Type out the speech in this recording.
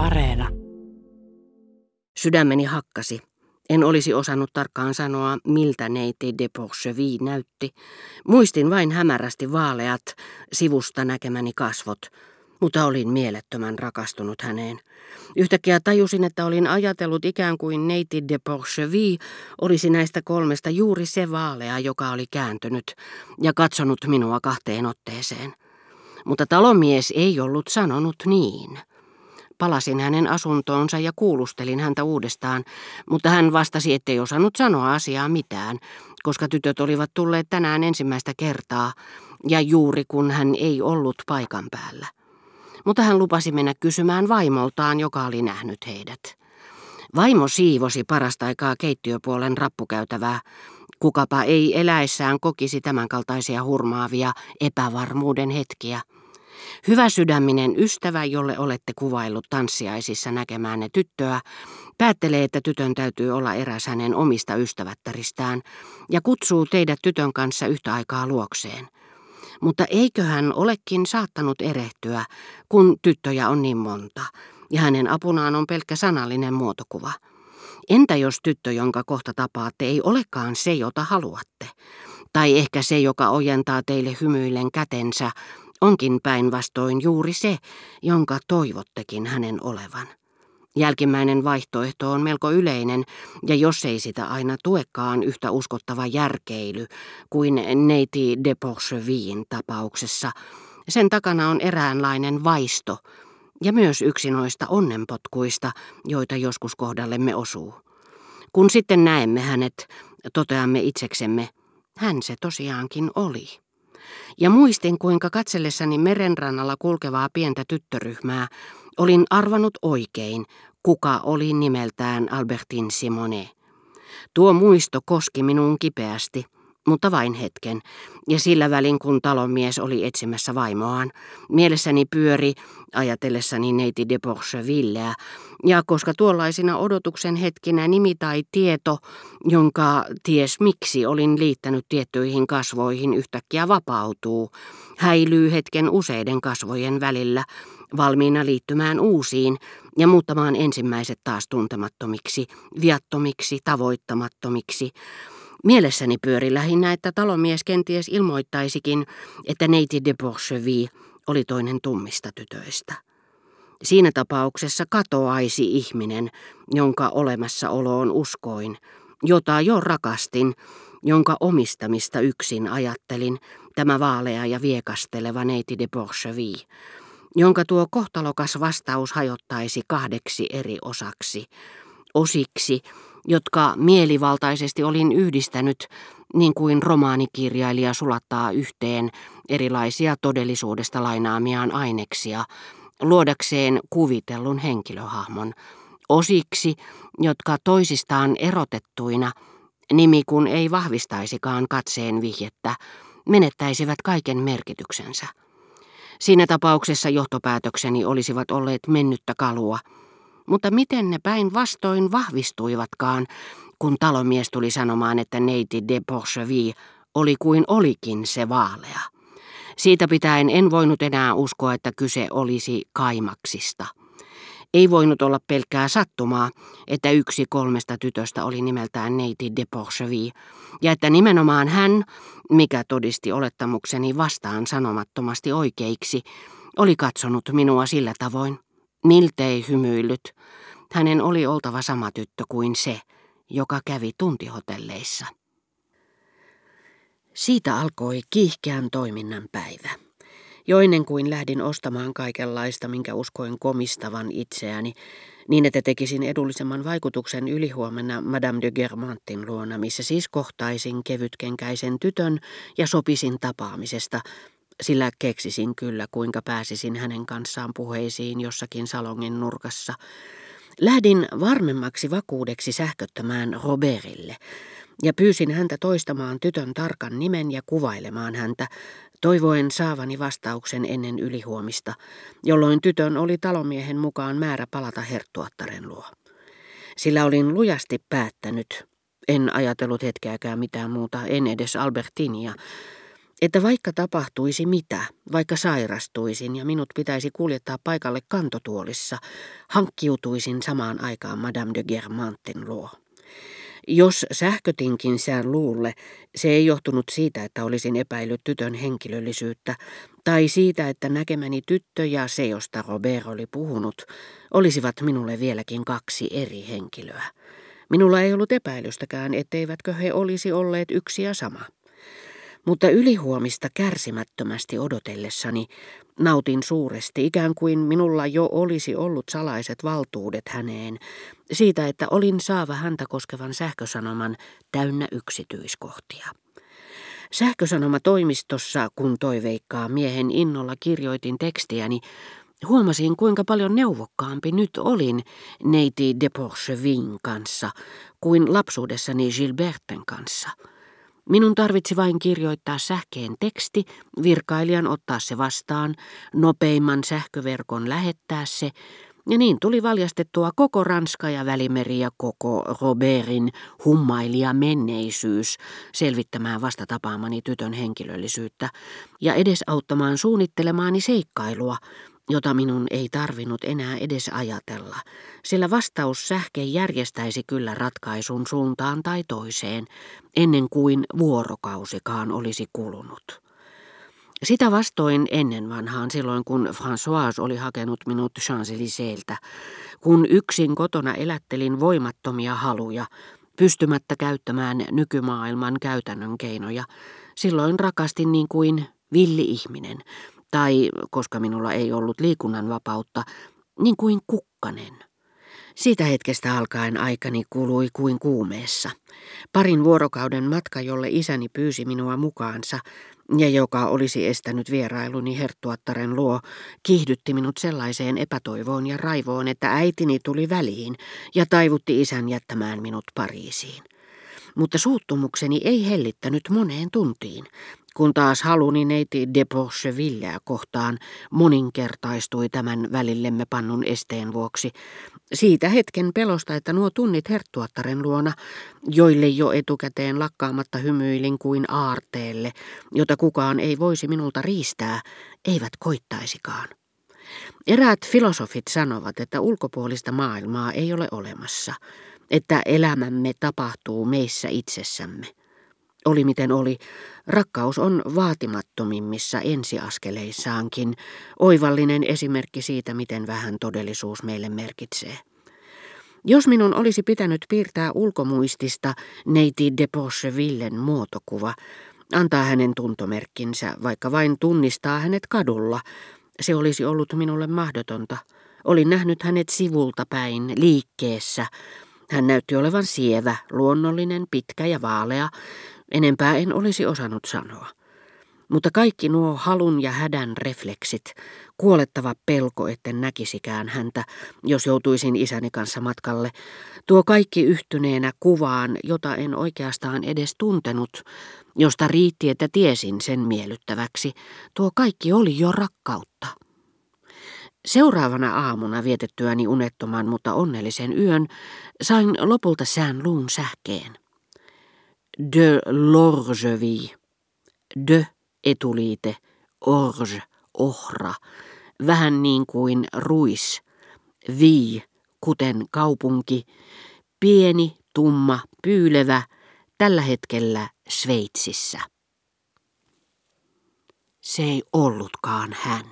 Areena. Sydämeni hakkasi. En olisi osannut tarkkaan sanoa, miltä neiti de Porchevy näytti. Muistin vain hämärästi vaaleat, sivusta näkemäni kasvot, mutta olin mielettömän rakastunut häneen. Yhtäkkiä tajusin, että olin ajatellut ikään kuin neiti de Porchevy olisi näistä kolmesta juuri se vaalea, joka oli kääntynyt ja katsonut minua kahteen otteeseen. Mutta talomies ei ollut sanonut niin. Palasin hänen asuntoonsa ja kuulustelin häntä uudestaan, mutta hän vastasi, ettei osannut sanoa asiaa mitään, koska tytöt olivat tulleet tänään ensimmäistä kertaa ja juuri kun hän ei ollut paikan päällä. Mutta hän lupasi mennä kysymään vaimoltaan, joka oli nähnyt heidät. Vaimo siivosi parasta aikaa keittiöpuolen rappukäytävää. Kukapa ei eläessään kokisi tämänkaltaisia hurmaavia epävarmuuden hetkiä. Hyvä sydäminen ystävä, jolle olette kuvaillut tanssiaisissa näkemäänne tyttöä, päättelee, että tytön täytyy olla eräs hänen omista ystävättäristään ja kutsuu teidät tytön kanssa yhtä aikaa luokseen. Mutta eikö hän olekin saattanut erehtyä, kun tyttöjä on niin monta, ja hänen apunaan on pelkkä sanallinen muotokuva? Entä jos tyttö, jonka kohta tapaatte, ei olekaan se, jota haluatte? Tai ehkä se, joka ojentaa teille hymyillen kätensä, onkin päinvastoin juuri se, jonka toivottekin hänen olevan. Jälkimmäinen vaihtoehto on melko yleinen, ja jos ei sitä aina tuekaan yhtä uskottava järkeily kuin neiti de Porchevin tapauksessa, sen takana on eräänlainen vaisto ja myös yksi noista onnenpotkuista, joita joskus kohdallemme osuu. Kun sitten näemme hänet, toteamme itseksemme, hän se tosiaankin oli. Ja muistin, kuinka katsellessani merenrannalla kulkevaa pientä tyttöryhmää olin arvanut oikein, kuka oli nimeltään Albertin Simone. Tuo muisto koski minuun kipeästi – mutta vain hetken, ja sillä välin kun talonmies oli etsimässä vaimoaan, mielessäni pyöri ajatellessani neiti de Porchevilleä, ja koska tuollaisina odotuksen hetkinä nimi tai tieto, jonka ties miksi olin liittänyt tiettyihin kasvoihin yhtäkkiä vapautuu, häilyy hetken useiden kasvojen välillä, valmiina liittymään uusiin ja muuttamaan ensimmäiset taas tuntemattomiksi, viattomiksi, tavoittamattomiksi, Mielessäni pyöri lähinnä, että talomies kenties ilmoittaisikin, että neiti de Porchevy oli toinen tummista tytöistä. Siinä tapauksessa katoaisi ihminen, jonka olemassaoloon uskoin, jota jo rakastin, jonka omistamista yksin ajattelin, tämä vaalea ja viekasteleva neiti de Porchevy, jonka tuo kohtalokas vastaus hajottaisi kahdeksi eri osaksi, osiksi, jotka mielivaltaisesti olin yhdistänyt, niin kuin romaanikirjailija sulattaa yhteen erilaisia todellisuudesta lainaamiaan aineksia, luodakseen kuvitellun henkilöhahmon, osiksi, jotka toisistaan erotettuina, nimi kun ei vahvistaisikaan katseen vihjettä, menettäisivät kaiken merkityksensä. Siinä tapauksessa johtopäätökseni olisivat olleet mennyttä kalua – mutta miten ne päinvastoin vahvistuivatkaan, kun talomies tuli sanomaan, että neiti de Porchevy oli kuin olikin se vaalea. Siitä pitäen en voinut enää uskoa, että kyse olisi kaimaksista. Ei voinut olla pelkkää sattumaa, että yksi kolmesta tytöstä oli nimeltään neiti de Porchevy, ja että nimenomaan hän, mikä todisti olettamukseni vastaan sanomattomasti oikeiksi, oli katsonut minua sillä tavoin. Miltei hymyillyt. Hänen oli oltava sama tyttö kuin se, joka kävi tuntihotelleissa. Siitä alkoi kiihkeän toiminnan päivä. Jo ennen kuin lähdin ostamaan kaikenlaista, minkä uskoin komistavan itseäni, niin että tekisin edullisemman vaikutuksen ylihuomenna Madame de Germantin luona, missä siis kohtaisin kevytkenkäisen tytön ja sopisin tapaamisesta, sillä keksisin kyllä, kuinka pääsisin hänen kanssaan puheisiin jossakin salongin nurkassa. Lähdin varmemmaksi vakuudeksi sähköttämään Robertille ja pyysin häntä toistamaan tytön tarkan nimen ja kuvailemaan häntä, toivoen saavani vastauksen ennen ylihuomista, jolloin tytön oli talomiehen mukaan määrä palata herttuattaren luo. Sillä olin lujasti päättänyt, en ajatellut hetkeäkään mitään muuta, en edes Albertinia, että vaikka tapahtuisi mitä, vaikka sairastuisin ja minut pitäisi kuljettaa paikalle kantotuolissa, hankkiutuisin samaan aikaan Madame de Germantin luo. Jos sähkötinkin sään luulle, se ei johtunut siitä, että olisin epäillyt tytön henkilöllisyyttä, tai siitä, että näkemäni tyttö ja se, josta Robert oli puhunut, olisivat minulle vieläkin kaksi eri henkilöä. Minulla ei ollut epäilystäkään, etteivätkö he olisi olleet yksi ja sama. Mutta ylihuomista kärsimättömästi odotellessani nautin suuresti, ikään kuin minulla jo olisi ollut salaiset valtuudet häneen, siitä, että olin saava häntä koskevan sähkösanoman täynnä yksityiskohtia. Sähkösanoma toimistossa, kun toiveikkaa miehen innolla kirjoitin tekstiäni, huomasin kuinka paljon neuvokkaampi nyt olin neiti de Porchevin kanssa kuin lapsuudessani Gilberten kanssa – Minun tarvitsi vain kirjoittaa sähkeen teksti, virkailijan ottaa se vastaan, nopeimman sähköverkon lähettää se, ja niin tuli valjastettua koko Ranska ja Välimeri ja koko Robertin hummailija menneisyys selvittämään vasta tapaamani tytön henkilöllisyyttä ja edesauttamaan suunnittelemaani seikkailua, jota minun ei tarvinnut enää edes ajatella, sillä vastaus sähke järjestäisi kyllä ratkaisun suuntaan tai toiseen, ennen kuin vuorokausikaan olisi kulunut. Sitä vastoin ennen vanhaan, silloin kun François oli hakenut minut Champs-Élyséeltä, kun yksin kotona elättelin voimattomia haluja, pystymättä käyttämään nykymaailman käytännön keinoja, silloin rakastin niin kuin villi-ihminen, tai, koska minulla ei ollut liikunnan vapautta, niin kuin kukkanen. Siitä hetkestä alkaen aikani kului kuin kuumeessa. Parin vuorokauden matka, jolle isäni pyysi minua mukaansa, ja joka olisi estänyt vierailuni herttuattaren luo, kiihdytti minut sellaiseen epätoivoon ja raivoon, että äitini tuli väliin ja taivutti isän jättämään minut Pariisiin. Mutta suuttumukseni ei hellittänyt moneen tuntiin, kun taas haluni neiti de Porchevilleä kohtaan moninkertaistui tämän välillemme pannun esteen vuoksi. Siitä hetken pelosta, että nuo tunnit herttuattaren luona, joille jo etukäteen lakkaamatta hymyilin kuin aarteelle, jota kukaan ei voisi minulta riistää, eivät koittaisikaan. Eräät filosofit sanovat, että ulkopuolista maailmaa ei ole olemassa, että elämämme tapahtuu meissä itsessämme. Oli miten oli, rakkaus on vaatimattomimmissa ensiaskeleissaankin oivallinen esimerkki siitä, miten vähän todellisuus meille merkitsee. Jos minun olisi pitänyt piirtää ulkomuistista neiti de Porchevillen muotokuva, antaa hänen tuntomerkkinsä, vaikka vain tunnistaa hänet kadulla, se olisi ollut minulle mahdotonta. Olin nähnyt hänet sivulta päin, liikkeessä. Hän näytti olevan sievä, luonnollinen, pitkä ja vaalea, Enempää en olisi osannut sanoa. Mutta kaikki nuo halun ja hädän refleksit, kuolettava pelko, etten näkisikään häntä, jos joutuisin isäni kanssa matkalle, tuo kaikki yhtyneenä kuvaan, jota en oikeastaan edes tuntenut, josta riitti, että tiesin sen miellyttäväksi, tuo kaikki oli jo rakkautta. Seuraavana aamuna vietettyäni unettoman, mutta onnellisen yön, sain lopulta sään luun sähkeen de l'orgevi, de etuliite, orge, ohra, vähän niin kuin ruis, vi, kuten kaupunki, pieni, tumma, pyylevä, tällä hetkellä Sveitsissä. Se ei ollutkaan hän.